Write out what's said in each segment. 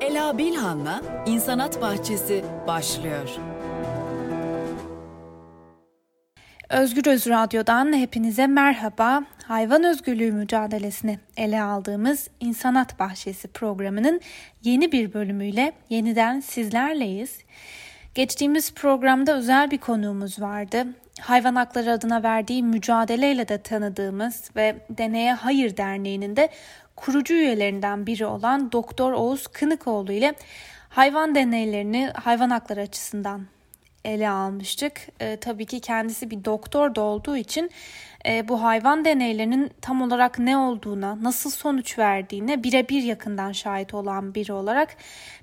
Ela Bilhan'la İnsanat Bahçesi başlıyor. Özgür Öz Radyo'dan hepinize merhaba. Hayvan özgürlüğü mücadelesini ele aldığımız İnsanat Bahçesi programının yeni bir bölümüyle yeniden sizlerleyiz. Geçtiğimiz programda özel bir konuğumuz vardı. Hayvan hakları adına verdiği mücadeleyle de tanıdığımız ve Deneye Hayır Derneği'nin de kurucu üyelerinden biri olan Doktor Oğuz Kınıkoğlu ile hayvan deneylerini hayvan hakları açısından ele almıştık. E, tabii ki kendisi bir doktor da olduğu için e, bu hayvan deneylerinin tam olarak ne olduğuna, nasıl sonuç verdiğine birebir yakından şahit olan biri olarak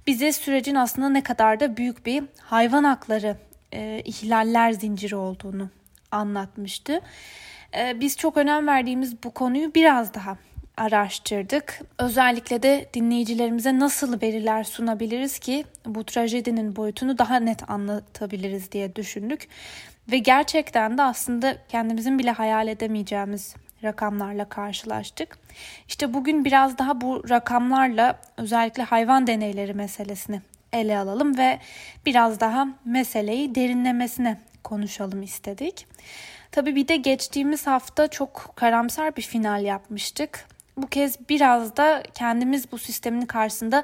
bize sürecin aslında ne kadar da büyük bir hayvan hakları e, ihlaller zinciri olduğunu anlatmıştı. E, biz çok önem verdiğimiz bu konuyu biraz daha araştırdık. Özellikle de dinleyicilerimize nasıl veriler sunabiliriz ki bu trajedinin boyutunu daha net anlatabiliriz diye düşündük. Ve gerçekten de aslında kendimizin bile hayal edemeyeceğimiz rakamlarla karşılaştık. İşte bugün biraz daha bu rakamlarla özellikle hayvan deneyleri meselesini ele alalım ve biraz daha meseleyi derinlemesine konuşalım istedik. Tabii bir de geçtiğimiz hafta çok karamsar bir final yapmıştık. Bu kez biraz da kendimiz bu sistemin karşısında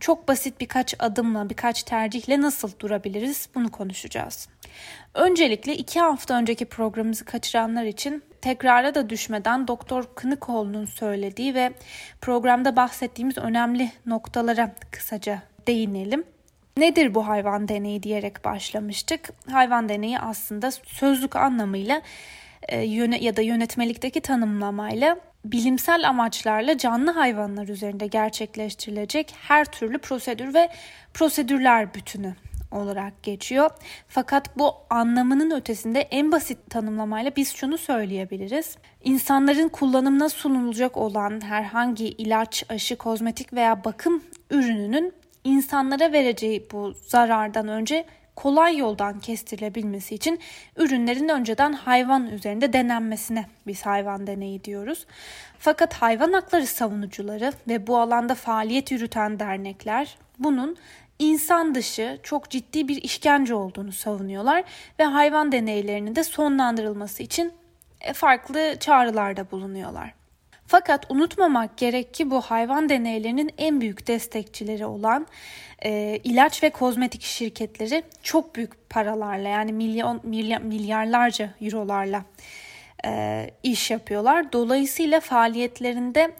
çok basit birkaç adımla, birkaç tercihle nasıl durabiliriz bunu konuşacağız. Öncelikle iki hafta önceki programımızı kaçıranlar için tekrara da düşmeden Doktor Kınıkoğlu'nun söylediği ve programda bahsettiğimiz önemli noktalara kısaca değinelim. Nedir bu hayvan deneyi diyerek başlamıştık. Hayvan deneyi aslında sözlük anlamıyla e, ya da yönetmelikteki tanımlamayla bilimsel amaçlarla canlı hayvanlar üzerinde gerçekleştirilecek her türlü prosedür ve prosedürler bütünü olarak geçiyor. Fakat bu anlamının ötesinde en basit tanımlamayla biz şunu söyleyebiliriz. İnsanların kullanımına sunulacak olan herhangi ilaç, aşı, kozmetik veya bakım ürününün insanlara vereceği bu zarardan önce kolay yoldan kestirilebilmesi için ürünlerin önceden hayvan üzerinde denenmesine biz hayvan deneyi diyoruz. Fakat hayvan hakları savunucuları ve bu alanda faaliyet yürüten dernekler bunun insan dışı çok ciddi bir işkence olduğunu savunuyorlar ve hayvan deneylerinin de sonlandırılması için e, farklı çağrılarda bulunuyorlar. Fakat unutmamak gerek ki bu hayvan deneylerinin en büyük destekçileri olan e, ilaç ve kozmetik şirketleri çok büyük paralarla yani milyon milyar, milyarlarca eurolarla e, iş yapıyorlar. Dolayısıyla faaliyetlerinde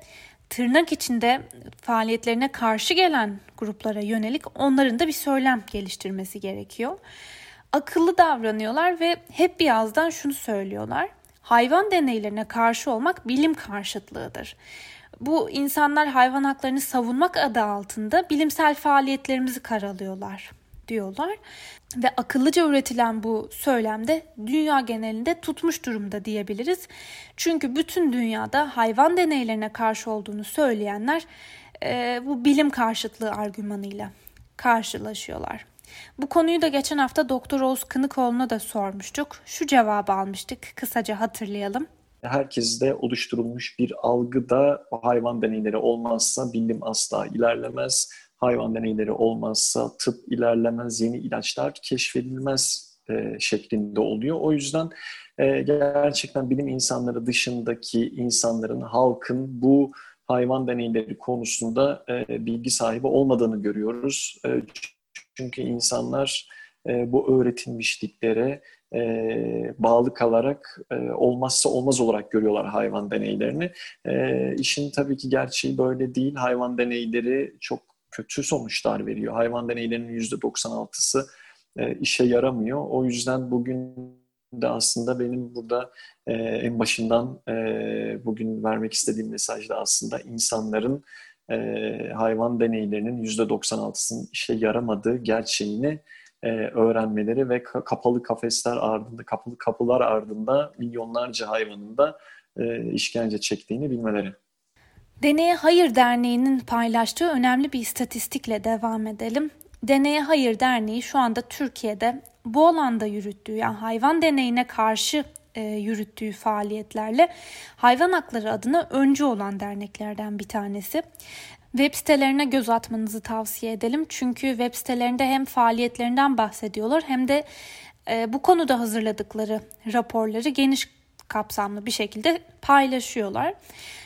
tırnak içinde faaliyetlerine karşı gelen gruplara yönelik onların da bir söylem geliştirmesi gerekiyor. Akıllı davranıyorlar ve hep bir ağızdan şunu söylüyorlar hayvan deneylerine karşı olmak bilim karşıtlığıdır. Bu insanlar hayvan haklarını savunmak adı altında bilimsel faaliyetlerimizi karalıyorlar diyorlar ve akıllıca üretilen bu söylemde dünya genelinde tutmuş durumda diyebiliriz. Çünkü bütün dünyada hayvan deneylerine karşı olduğunu söyleyenler e, bu bilim karşıtlığı argümanıyla karşılaşıyorlar. Bu konuyu da geçen hafta Doktor Oğuz Kınıkoğlu'na da sormuştuk. Şu cevabı almıştık. Kısaca hatırlayalım. Herkeste oluşturulmuş bir algıda hayvan deneyleri olmazsa bilim asla ilerlemez. Hayvan deneyleri olmazsa tıp ilerlemez, yeni ilaçlar keşfedilmez e, şeklinde oluyor. O yüzden e, gerçekten bilim insanları dışındaki insanların, halkın bu hayvan deneyleri konusunda e, bilgi sahibi olmadığını görüyoruz. E, çünkü insanlar e, bu öğretilmişliklere e, bağlı kalarak e, olmazsa olmaz olarak görüyorlar hayvan deneylerini. E, işin tabii ki gerçeği böyle değil. Hayvan deneyleri çok kötü sonuçlar veriyor. Hayvan deneylerinin %96'sı e, işe yaramıyor. O yüzden bugün de aslında benim burada e, en başından e, bugün vermek istediğim mesaj da aslında insanların e, hayvan deneylerinin %96'sının işe yaramadığı gerçeğini e, öğrenmeleri ve kapalı kafesler ardında, kapalı kapılar ardında milyonlarca hayvanın da e, işkence çektiğini bilmeleri. Deneye Hayır Derneği'nin paylaştığı önemli bir istatistikle devam edelim. Deneye Hayır Derneği şu anda Türkiye'de bu alanda yürüttüğü yani hayvan deneyine karşı e, yürüttüğü faaliyetlerle hayvan hakları adına öncü olan derneklerden bir tanesi. Web sitelerine göz atmanızı tavsiye edelim. Çünkü web sitelerinde hem faaliyetlerinden bahsediyorlar hem de e, bu konuda hazırladıkları raporları geniş kapsamlı bir şekilde paylaşıyorlar.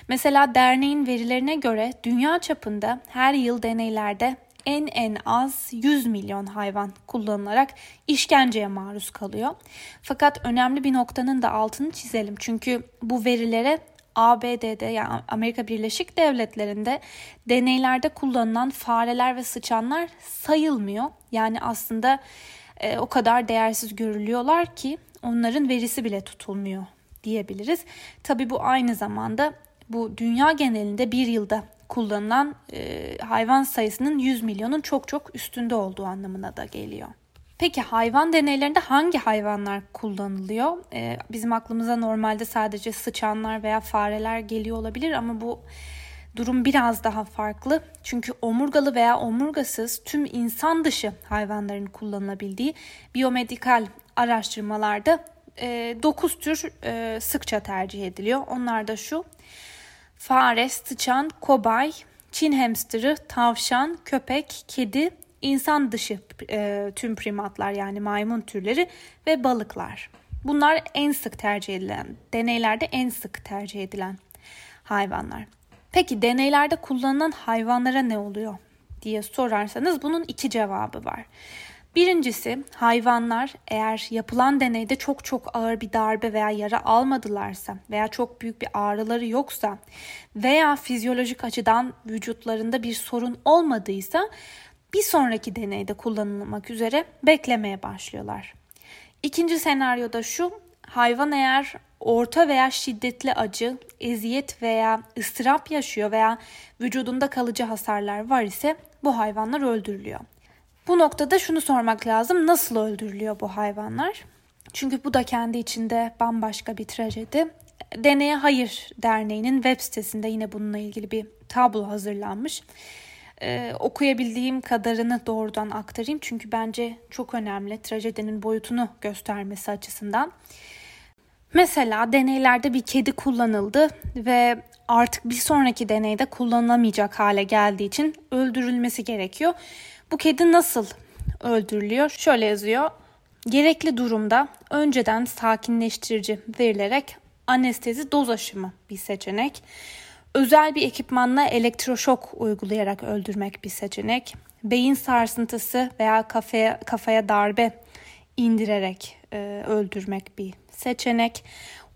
Mesela derneğin verilerine göre dünya çapında her yıl deneylerde en en az 100 milyon hayvan kullanılarak işkenceye maruz kalıyor. Fakat önemli bir noktanın da altını çizelim. Çünkü bu verilere ABD'de yani Amerika Birleşik Devletleri'nde deneylerde kullanılan fareler ve sıçanlar sayılmıyor. Yani aslında e, o kadar değersiz görülüyorlar ki onların verisi bile tutulmuyor diyebiliriz. Tabi bu aynı zamanda bu dünya genelinde bir yılda kullanılan e, hayvan sayısının 100 milyonun çok çok üstünde olduğu anlamına da geliyor. Peki hayvan deneylerinde hangi hayvanlar kullanılıyor? Ee, bizim aklımıza normalde sadece sıçanlar veya fareler geliyor olabilir ama bu durum biraz daha farklı. Çünkü omurgalı veya omurgasız tüm insan dışı hayvanların kullanılabildiği biyomedikal araştırmalarda e, 9 tür e, sıkça tercih ediliyor. Onlar da şu. Fare, sıçan, kobay, Çin hamsterı, tavşan, köpek, kedi, insan dışı e, tüm primatlar yani maymun türleri ve balıklar. Bunlar en sık tercih edilen, deneylerde en sık tercih edilen hayvanlar. Peki deneylerde kullanılan hayvanlara ne oluyor diye sorarsanız bunun iki cevabı var. Birincisi hayvanlar eğer yapılan deneyde çok çok ağır bir darbe veya yara almadılarsa veya çok büyük bir ağrıları yoksa veya fizyolojik açıdan vücutlarında bir sorun olmadıysa bir sonraki deneyde kullanılmak üzere beklemeye başlıyorlar. İkinci senaryoda şu, hayvan eğer orta veya şiddetli acı, eziyet veya ıstırap yaşıyor veya vücudunda kalıcı hasarlar var ise bu hayvanlar öldürülüyor. Bu noktada şunu sormak lazım. Nasıl öldürülüyor bu hayvanlar? Çünkü bu da kendi içinde bambaşka bir trajedi. Deneye Hayır Derneği'nin web sitesinde yine bununla ilgili bir tablo hazırlanmış e, okuyabildiğim kadarını doğrudan aktarayım. Çünkü bence çok önemli trajedinin boyutunu göstermesi açısından. Mesela deneylerde bir kedi kullanıldı ve artık bir sonraki deneyde kullanılamayacak hale geldiği için öldürülmesi gerekiyor. Bu kedi nasıl öldürülüyor? Şöyle yazıyor. Gerekli durumda önceden sakinleştirici verilerek anestezi doz aşımı bir seçenek. Özel bir ekipmanla elektroşok uygulayarak öldürmek bir seçenek. Beyin sarsıntısı veya kafaya, kafaya darbe indirerek e, öldürmek bir seçenek.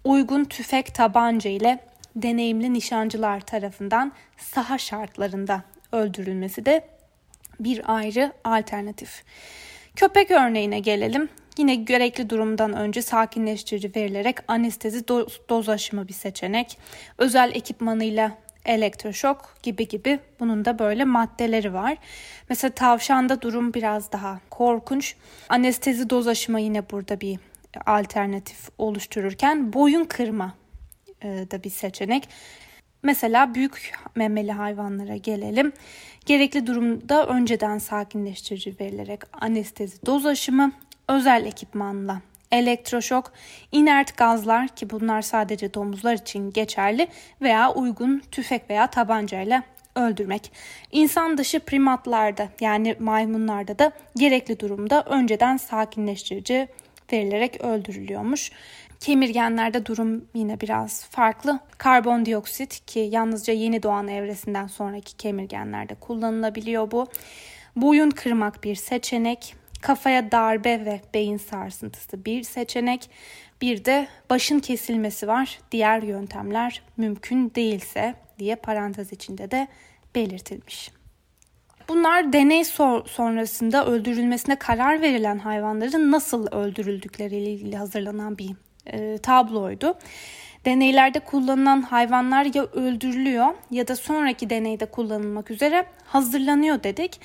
Uygun tüfek tabanca ile deneyimli nişancılar tarafından saha şartlarında öldürülmesi de bir ayrı alternatif. Köpek örneğine gelelim. Yine gerekli durumdan önce sakinleştirici verilerek anestezi doz, doz aşımı bir seçenek. Özel ekipmanıyla elektroşok gibi gibi bunun da böyle maddeleri var. Mesela tavşanda durum biraz daha korkunç. Anestezi doz aşımı yine burada bir alternatif oluştururken boyun kırma e, da bir seçenek. Mesela büyük memeli hayvanlara gelelim. Gerekli durumda önceden sakinleştirici verilerek anestezi doz aşımı, özel ekipmanla elektroşok, inert gazlar ki bunlar sadece domuzlar için geçerli veya uygun tüfek veya tabancayla öldürmek. İnsan dışı primatlarda yani maymunlarda da gerekli durumda önceden sakinleştirici verilerek öldürülüyormuş. Kemirgenlerde durum yine biraz farklı. Karbondioksit ki yalnızca yeni doğan evresinden sonraki kemirgenlerde kullanılabiliyor bu. Boyun kırmak bir seçenek. Kafaya darbe ve beyin sarsıntısı bir seçenek. Bir de başın kesilmesi var. Diğer yöntemler mümkün değilse diye parantez içinde de belirtilmiş. Bunlar deney sonrasında öldürülmesine karar verilen hayvanların nasıl öldürüldükleriyle ilgili hazırlanan bir e, tabloydu. Deneylerde kullanılan hayvanlar ya öldürülüyor ya da sonraki deneyde kullanılmak üzere hazırlanıyor dedik.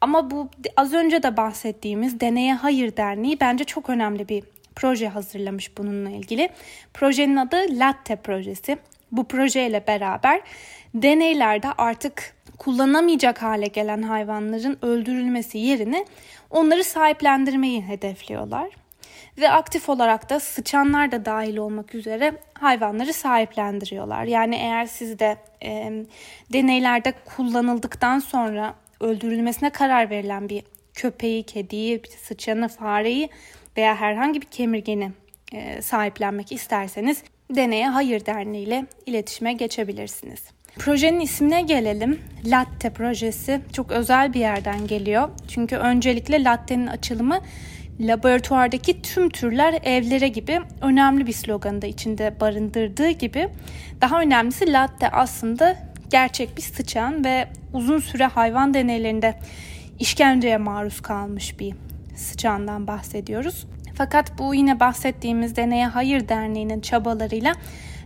Ama bu az önce de bahsettiğimiz Deneye Hayır Derneği bence çok önemli bir proje hazırlamış bununla ilgili. Projenin adı Latte projesi. Bu projeyle beraber deneylerde artık kullanamayacak hale gelen hayvanların öldürülmesi yerine onları sahiplendirmeyi hedefliyorlar. ve aktif olarak da sıçanlar da dahil olmak üzere hayvanları sahiplendiriyorlar. Yani eğer siz de e, deneylerde kullanıldıktan sonra öldürülmesine karar verilen bir köpeği, kediyi, sıçanı, fareyi veya herhangi bir kemirgeni e, sahiplenmek isterseniz Deneye Hayır Derneği ile iletişime geçebilirsiniz. Projenin ismine gelelim. Latte projesi çok özel bir yerden geliyor. Çünkü öncelikle latte'nin açılımı laboratuvardaki tüm türler evlere gibi önemli bir sloganı da içinde barındırdığı gibi daha önemlisi latte aslında gerçek bir sıçan ve uzun süre hayvan deneylerinde işkenceye maruz kalmış bir sıçandan bahsediyoruz. Fakat bu yine bahsettiğimiz Deneye Hayır Derneği'nin çabalarıyla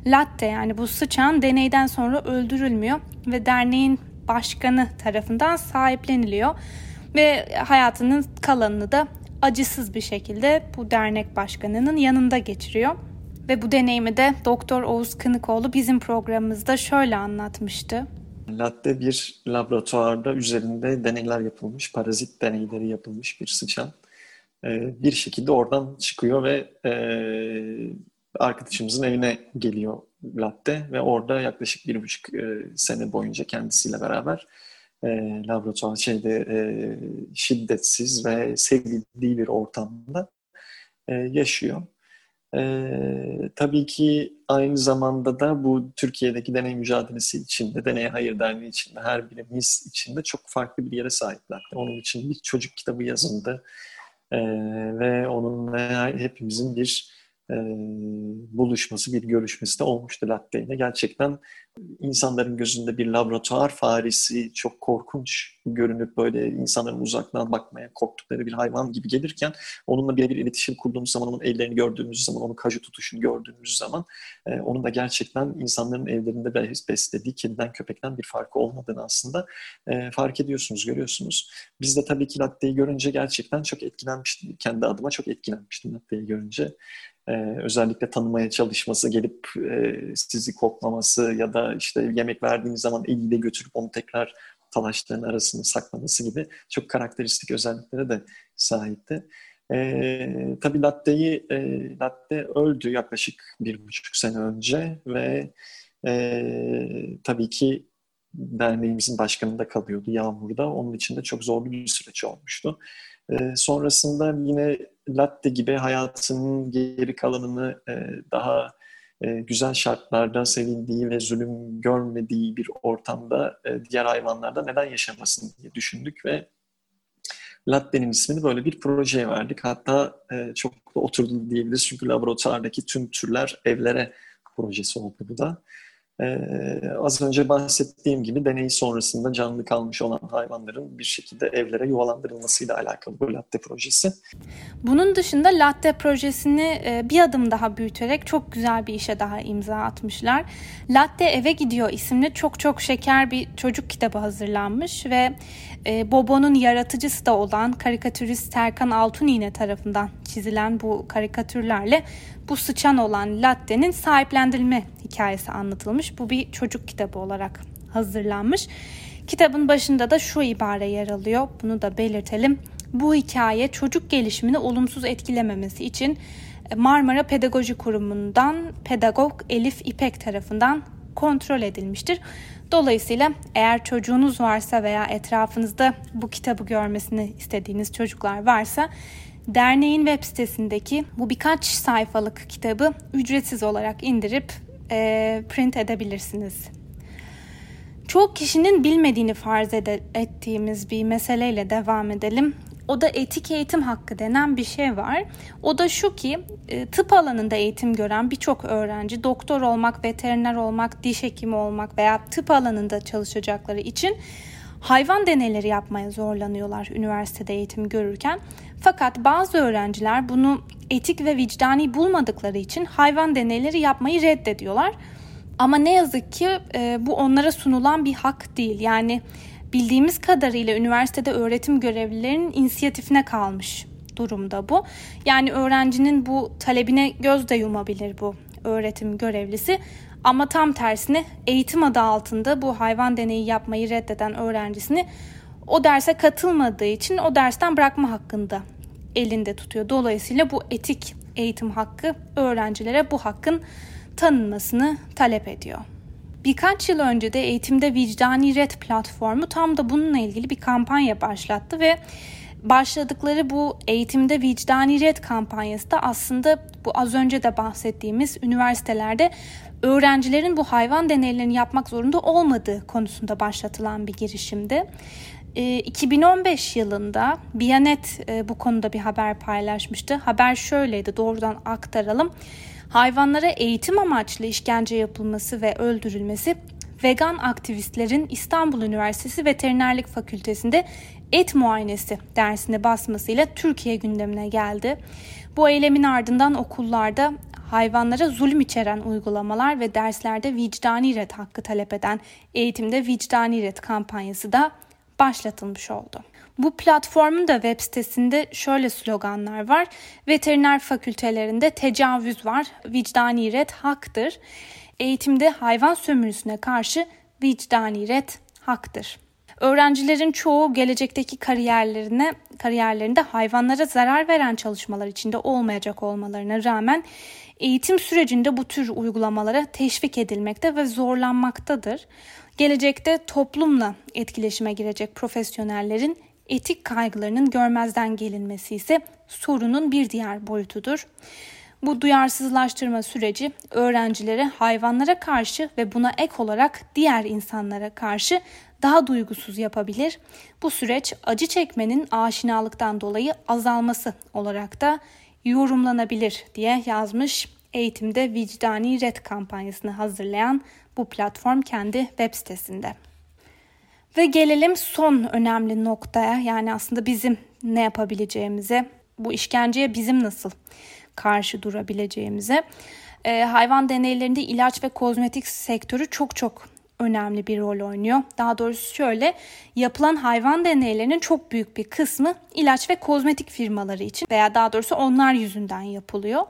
Latte yani bu sıçan deneyden sonra öldürülmüyor ve derneğin başkanı tarafından sahipleniliyor ve hayatının kalanını da acısız bir şekilde bu dernek başkanının yanında geçiriyor. Ve bu deneyimi de Doktor Oğuz Kınıkoğlu bizim programımızda şöyle anlatmıştı. Latte bir laboratuvarda üzerinde deneyler yapılmış, parazit deneyleri yapılmış bir sıçan. Ee, bir şekilde oradan çıkıyor ve e, arkadaşımızın evine geliyor Latte ve orada yaklaşık bir buçuk e, sene boyunca kendisiyle beraber e, laboratuvar şeyde e, şiddetsiz ve sevildiği bir ortamda e, yaşıyor. E, tabii ki aynı zamanda da bu Türkiye'deki deney mücadelesi içinde, Deney Hayır Derneği içinde, her birimiz içinde çok farklı bir yere sahipler. Onun için bir çocuk kitabı yazıldı e, ve onunla hepimizin bir e, buluşması, bir görüşmesi de olmuştu Latte ile. Gerçekten insanların gözünde bir laboratuvar faresi çok korkunç görünüp böyle insanların uzaktan bakmaya korktukları bir hayvan gibi gelirken onunla birebir iletişim kurduğumuz zaman, onun ellerini gördüğümüz zaman, onun kaju tutuşunu gördüğümüz zaman e, onun da gerçekten insanların evlerinde beslediği kediden, köpekten bir farkı olmadığını aslında e, fark ediyorsunuz, görüyorsunuz. Biz de tabii ki Latte'yi görünce gerçekten çok etkilenmiştim. Kendi adıma çok etkilenmiştim Latte'yi görünce. Ee, özellikle tanımaya çalışması, gelip e, sizi koklaması ya da işte yemek verdiğiniz zaman eliyle götürüp onu tekrar talaşların arasında saklaması gibi çok karakteristik özelliklere de sahipti. E, tabii Latte'yi, e, Latte öldü yaklaşık bir buçuk sene önce ve e, tabii ki derneğimizin başkanında kalıyordu Yağmur'da. Onun için de çok zorlu bir süreç olmuştu. E, sonrasında yine Latte gibi hayatının geri kalanını e, daha e, güzel şartlarda sevildiği ve zulüm görmediği bir ortamda e, diğer hayvanlarda neden yaşamasın diye düşündük ve Latte'nin ismini böyle bir projeye verdik. Hatta e, çok da oturdu diyebiliriz çünkü laboratuvardaki tüm türler evlere projesi oldu bu da. Ee, az önce bahsettiğim gibi deney sonrasında canlı kalmış olan hayvanların bir şekilde evlere yuvalandırılmasıyla alakalı bu latte projesi. Bunun dışında latte projesini e, bir adım daha büyüterek çok güzel bir işe daha imza atmışlar. Latte Eve Gidiyor isimli çok çok şeker bir çocuk kitabı hazırlanmış ve e, Bobo'nun yaratıcısı da olan karikatürist Terkan Altuniğne tarafından çizilen bu karikatürlerle bu sıçan olan latte'nin sahiplendirilme hikayesi anlatılmış. Bu bir çocuk kitabı olarak hazırlanmış. Kitabın başında da şu ibare yer alıyor. Bunu da belirtelim. Bu hikaye çocuk gelişimini olumsuz etkilememesi için Marmara Pedagoji Kurumu'ndan pedagog Elif İpek tarafından kontrol edilmiştir. Dolayısıyla eğer çocuğunuz varsa veya etrafınızda bu kitabı görmesini istediğiniz çocuklar varsa derneğin web sitesindeki bu birkaç sayfalık kitabı ücretsiz olarak indirip e, print edebilirsiniz. Çok kişinin bilmediğini farz ed- ettiğimiz bir meseleyle devam edelim. O da etik eğitim hakkı denen bir şey var. O da şu ki e, tıp alanında eğitim gören birçok öğrenci doktor olmak, veteriner olmak, diş hekimi olmak veya tıp alanında çalışacakları için hayvan deneyleri yapmaya zorlanıyorlar üniversitede eğitim görürken. Fakat bazı öğrenciler bunu etik ve vicdani bulmadıkları için hayvan deneyleri yapmayı reddediyorlar. Ama ne yazık ki e, bu onlara sunulan bir hak değil. Yani bildiğimiz kadarıyla üniversitede öğretim görevlilerinin inisiyatifine kalmış durumda bu. Yani öğrencinin bu talebine göz de yumabilir bu öğretim görevlisi. Ama tam tersine eğitim adı altında bu hayvan deneyi yapmayı reddeden öğrencisini o derse katılmadığı için o dersten bırakma hakkında elinde tutuyor. Dolayısıyla bu etik eğitim hakkı öğrencilere bu hakkın tanınmasını talep ediyor. Birkaç yıl önce de Eğitimde Vicdani Red platformu tam da bununla ilgili bir kampanya başlattı ve başladıkları bu Eğitimde Vicdani Red kampanyası da aslında bu az önce de bahsettiğimiz üniversitelerde öğrencilerin bu hayvan deneylerini yapmak zorunda olmadığı konusunda başlatılan bir girişimdi. 2015 yılında Biyanet e, bu konuda bir haber paylaşmıştı. Haber şöyleydi doğrudan aktaralım. Hayvanlara eğitim amaçlı işkence yapılması ve öldürülmesi vegan aktivistlerin İstanbul Üniversitesi Veterinerlik Fakültesi'nde et muayenesi dersine basmasıyla Türkiye gündemine geldi. Bu eylemin ardından okullarda hayvanlara zulüm içeren uygulamalar ve derslerde vicdani ret hakkı talep eden eğitimde vicdani ret kampanyası da başlatılmış oldu. Bu platformun da web sitesinde şöyle sloganlar var. Veteriner fakültelerinde tecavüz var, vicdani ret haktır. Eğitimde hayvan sömürüsüne karşı vicdani ret haktır. Öğrencilerin çoğu gelecekteki kariyerlerine kariyerlerinde hayvanlara zarar veren çalışmalar içinde olmayacak olmalarına rağmen eğitim sürecinde bu tür uygulamalara teşvik edilmekte ve zorlanmaktadır. Gelecekte toplumla etkileşime girecek profesyonellerin etik kaygılarının görmezden gelinmesi ise sorunun bir diğer boyutudur. Bu duyarsızlaştırma süreci öğrencilere hayvanlara karşı ve buna ek olarak diğer insanlara karşı daha duygusuz yapabilir. Bu süreç acı çekmenin aşinalıktan dolayı azalması olarak da yorumlanabilir diye yazmış eğitimde vicdani red kampanyasını hazırlayan bu platform kendi web sitesinde. Ve gelelim son önemli noktaya yani aslında bizim ne yapabileceğimize, bu işkenceye bizim nasıl karşı durabileceğimize. Ee, hayvan deneylerinde ilaç ve kozmetik sektörü çok çok önemli bir rol oynuyor. Daha doğrusu şöyle yapılan hayvan deneylerinin çok büyük bir kısmı ilaç ve kozmetik firmaları için veya daha doğrusu onlar yüzünden yapılıyor.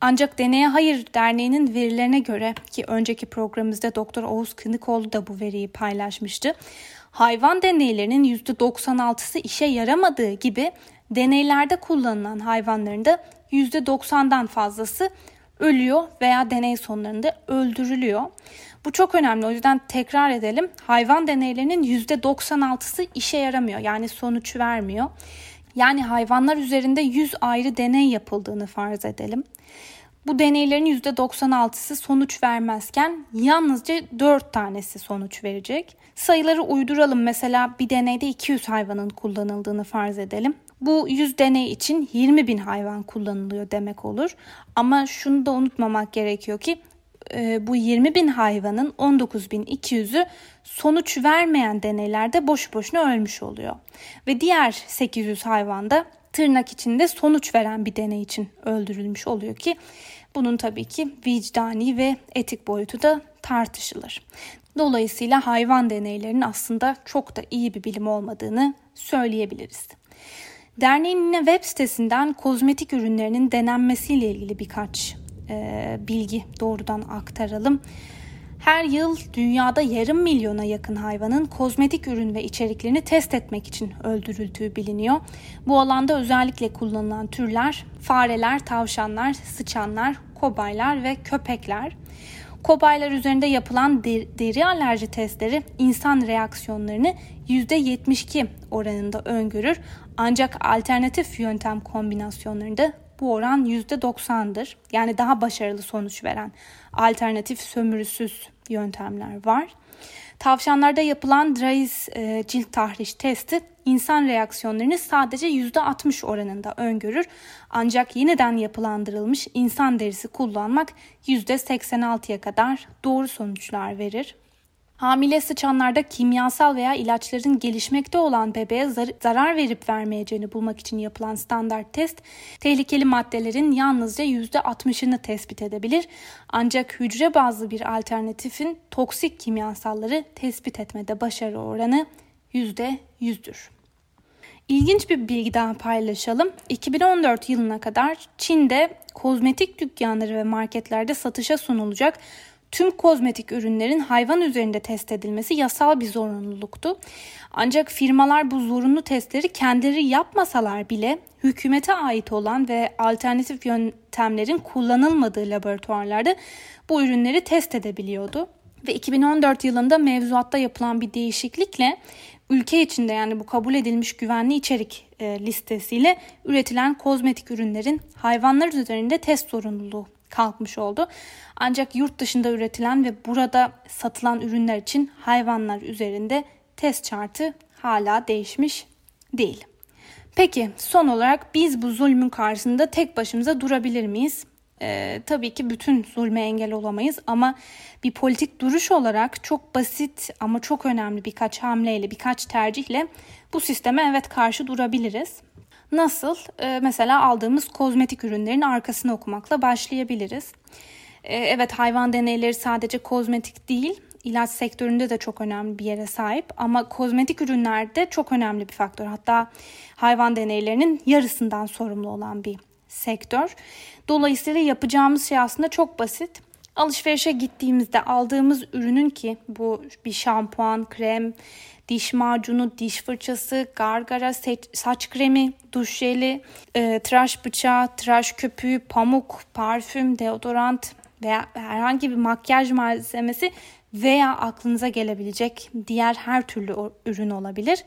Ancak Deneye Hayır Derneği'nin verilerine göre ki önceki programımızda Doktor Oğuz Kınıkoğlu da bu veriyi paylaşmıştı. Hayvan deneylerinin %96'sı işe yaramadığı gibi deneylerde kullanılan hayvanların da %90'dan fazlası ölüyor veya deney sonlarında öldürülüyor. Bu çok önemli. O yüzden tekrar edelim. Hayvan deneylerinin %96'sı işe yaramıyor. Yani sonuç vermiyor. Yani hayvanlar üzerinde 100 ayrı deney yapıldığını farz edelim. Bu deneylerin %96'sı sonuç vermezken yalnızca 4 tanesi sonuç verecek. Sayıları uyduralım. Mesela bir deneyde 200 hayvanın kullanıldığını farz edelim. Bu 100 deney için 20 bin hayvan kullanılıyor demek olur. Ama şunu da unutmamak gerekiyor ki e, bu 20 bin hayvanın 19.200'ü sonuç vermeyen deneylerde boş boşuna ölmüş oluyor. Ve diğer 800 hayvan da tırnak içinde sonuç veren bir deney için öldürülmüş oluyor ki bunun tabii ki vicdani ve etik boyutu da tartışılır. Dolayısıyla hayvan deneylerinin aslında çok da iyi bir bilim olmadığını söyleyebiliriz. Derneğin web sitesinden kozmetik ürünlerinin denenmesiyle ilgili birkaç e, bilgi doğrudan aktaralım. Her yıl dünyada yarım milyona yakın hayvanın kozmetik ürün ve içeriklerini test etmek için öldürüldüğü biliniyor. Bu alanda özellikle kullanılan türler fareler, tavşanlar, sıçanlar, kobaylar ve köpekler. Kobaylar üzerinde yapılan deri alerji testleri insan reaksiyonlarını %72 oranında öngörür. Ancak alternatif yöntem kombinasyonlarında bu oran %90'dır. Yani daha başarılı sonuç veren alternatif sömürüsüz yöntemler var. Tavşanlarda yapılan Drais e, cilt tahriş testi insan reaksiyonlarını sadece %60 oranında öngörür. Ancak yeniden yapılandırılmış insan derisi kullanmak %86'ya kadar doğru sonuçlar verir. Hamile sıçanlarda kimyasal veya ilaçların gelişmekte olan bebeğe zarar verip vermeyeceğini bulmak için yapılan standart test, tehlikeli maddelerin yalnızca %60'ını tespit edebilir. Ancak hücre bazlı bir alternatifin toksik kimyasalları tespit etmede başarı oranı %100'dür. İlginç bir bilgi daha paylaşalım. 2014 yılına kadar Çin'de kozmetik dükkanları ve marketlerde satışa sunulacak tüm kozmetik ürünlerin hayvan üzerinde test edilmesi yasal bir zorunluluktu. Ancak firmalar bu zorunlu testleri kendileri yapmasalar bile hükümete ait olan ve alternatif yöntemlerin kullanılmadığı laboratuvarlarda bu ürünleri test edebiliyordu. Ve 2014 yılında mevzuatta yapılan bir değişiklikle ülke içinde yani bu kabul edilmiş güvenli içerik e, listesiyle üretilen kozmetik ürünlerin hayvanlar üzerinde test zorunluluğu kalkmış oldu. Ancak yurt dışında üretilen ve burada satılan ürünler için hayvanlar üzerinde test şartı hala değişmiş değil. Peki son olarak biz bu zulmün karşısında tek başımıza durabilir miyiz? Ee, tabii ki bütün zulme engel olamayız ama bir politik duruş olarak çok basit ama çok önemli birkaç hamleyle, birkaç tercihle bu sisteme evet karşı durabiliriz. Nasıl? Ee, mesela aldığımız kozmetik ürünlerin arkasını okumakla başlayabiliriz. Ee, evet hayvan deneyleri sadece kozmetik değil, ilaç sektöründe de çok önemli bir yere sahip ama kozmetik ürünlerde çok önemli bir faktör. Hatta hayvan deneylerinin yarısından sorumlu olan bir sektör. Dolayısıyla yapacağımız şey aslında çok basit. Alışverişe gittiğimizde aldığımız ürünün ki bu bir şampuan, krem, diş macunu, diş fırçası, gargara, saç kremi, duş jeli, e, tıraş bıçağı, tıraş köpüğü, pamuk, parfüm, deodorant veya herhangi bir makyaj malzemesi veya aklınıza gelebilecek diğer her türlü ürün olabilir.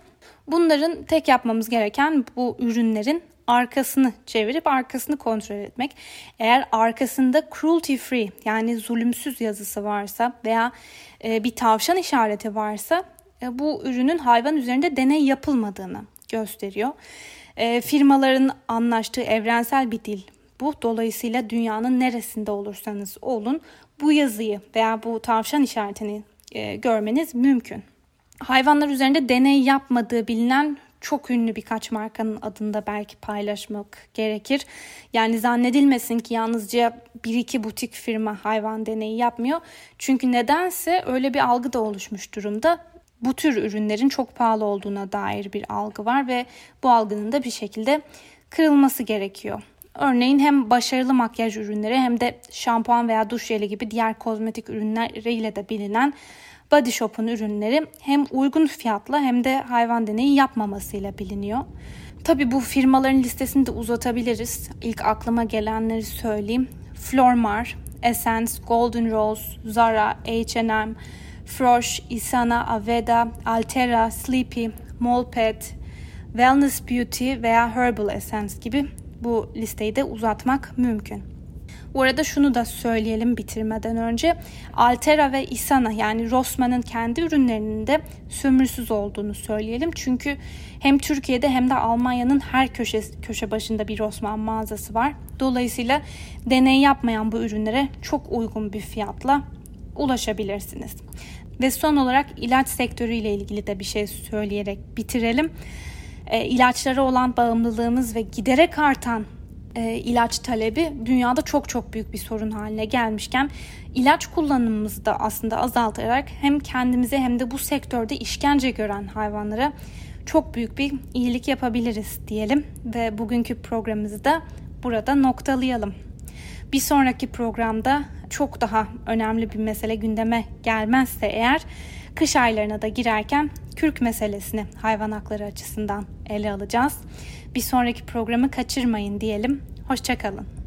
Bunların tek yapmamız gereken bu ürünlerin arkasını çevirip arkasını kontrol etmek. Eğer arkasında cruelty free yani zulümsüz yazısı varsa veya e, bir tavşan işareti varsa e, bu ürünün hayvan üzerinde deney yapılmadığını gösteriyor. E, firmaların anlaştığı evrensel bir dil bu. Dolayısıyla dünyanın neresinde olursanız olun bu yazıyı veya bu tavşan işaretini e, görmeniz mümkün. Hayvanlar üzerinde deney yapmadığı bilinen çok ünlü birkaç markanın adında belki paylaşmak gerekir. Yani zannedilmesin ki yalnızca bir iki butik firma hayvan deneyi yapmıyor. Çünkü nedense öyle bir algı da oluşmuş durumda. Bu tür ürünlerin çok pahalı olduğuna dair bir algı var ve bu algının da bir şekilde kırılması gerekiyor. Örneğin hem başarılı makyaj ürünleri hem de şampuan veya duş jeli gibi diğer kozmetik ürünleriyle de bilinen Body Shop'un ürünleri hem uygun fiyatla hem de hayvan deneyi yapmamasıyla biliniyor. Tabi bu firmaların listesini de uzatabiliriz. İlk aklıma gelenleri söyleyeyim. Flormar, Essence, Golden Rose, Zara, H&M, Frosh, Isana, Aveda, Altera, Sleepy, Molpet, Wellness Beauty veya Herbal Essence gibi bu listeyi de uzatmak mümkün. Bu arada şunu da söyleyelim bitirmeden önce. Altera ve Isana yani Rossmann'ın kendi ürünlerinin de sömürüsüz olduğunu söyleyelim. Çünkü hem Türkiye'de hem de Almanya'nın her köşe, köşe başında bir Rossmann mağazası var. Dolayısıyla deney yapmayan bu ürünlere çok uygun bir fiyatla ulaşabilirsiniz. Ve son olarak ilaç sektörüyle ilgili de bir şey söyleyerek bitirelim. E, ilaçlara olan bağımlılığımız ve giderek artan e, ilaç talebi dünyada çok çok büyük bir sorun haline gelmişken ilaç kullanımımızı da aslında azaltarak hem kendimize hem de bu sektörde işkence gören hayvanlara çok büyük bir iyilik yapabiliriz diyelim ve bugünkü programımızı da burada noktalayalım. Bir sonraki programda çok daha önemli bir mesele gündeme gelmezse eğer kış aylarına da girerken kürk meselesini hayvan hakları açısından ele alacağız. Bir sonraki programı kaçırmayın diyelim. Hoşçakalın.